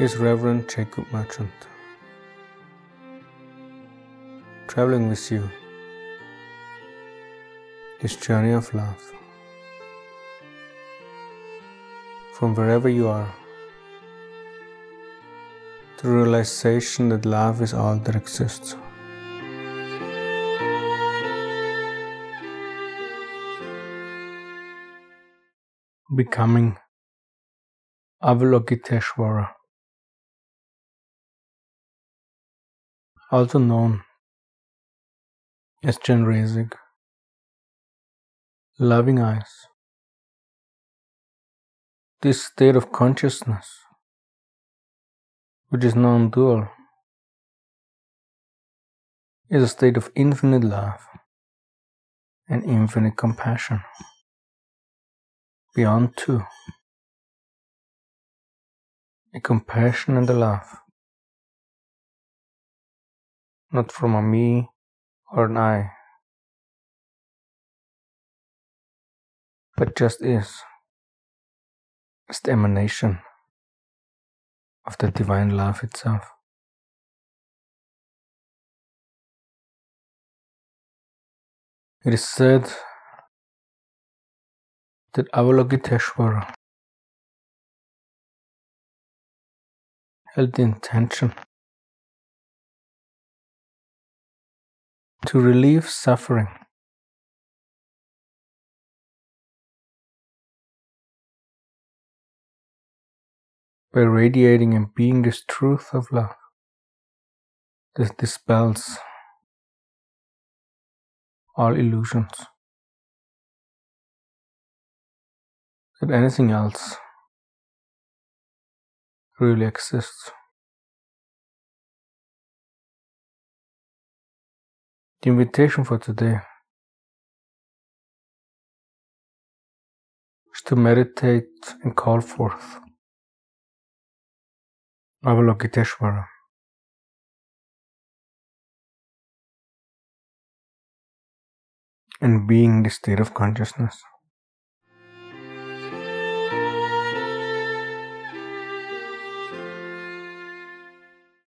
is Reverend Jacob Merchant. Traveling with you, his journey of love. From wherever you are, the realization that love is all that exists. Becoming Avalokiteshvara. Also known as Chenrezig, loving eyes. This state of consciousness, which is non dual, is a state of infinite love and infinite compassion beyond two. A compassion and a love not from a me or an I, but just is. It's the emanation of the divine love itself. It is said that Avalokiteshvara held the intention to relieve suffering. By radiating and being this truth of love this dispels all illusions, that anything else really exists. The invitation for today is to meditate and call forth Avalokiteshvara. And being the state of consciousness.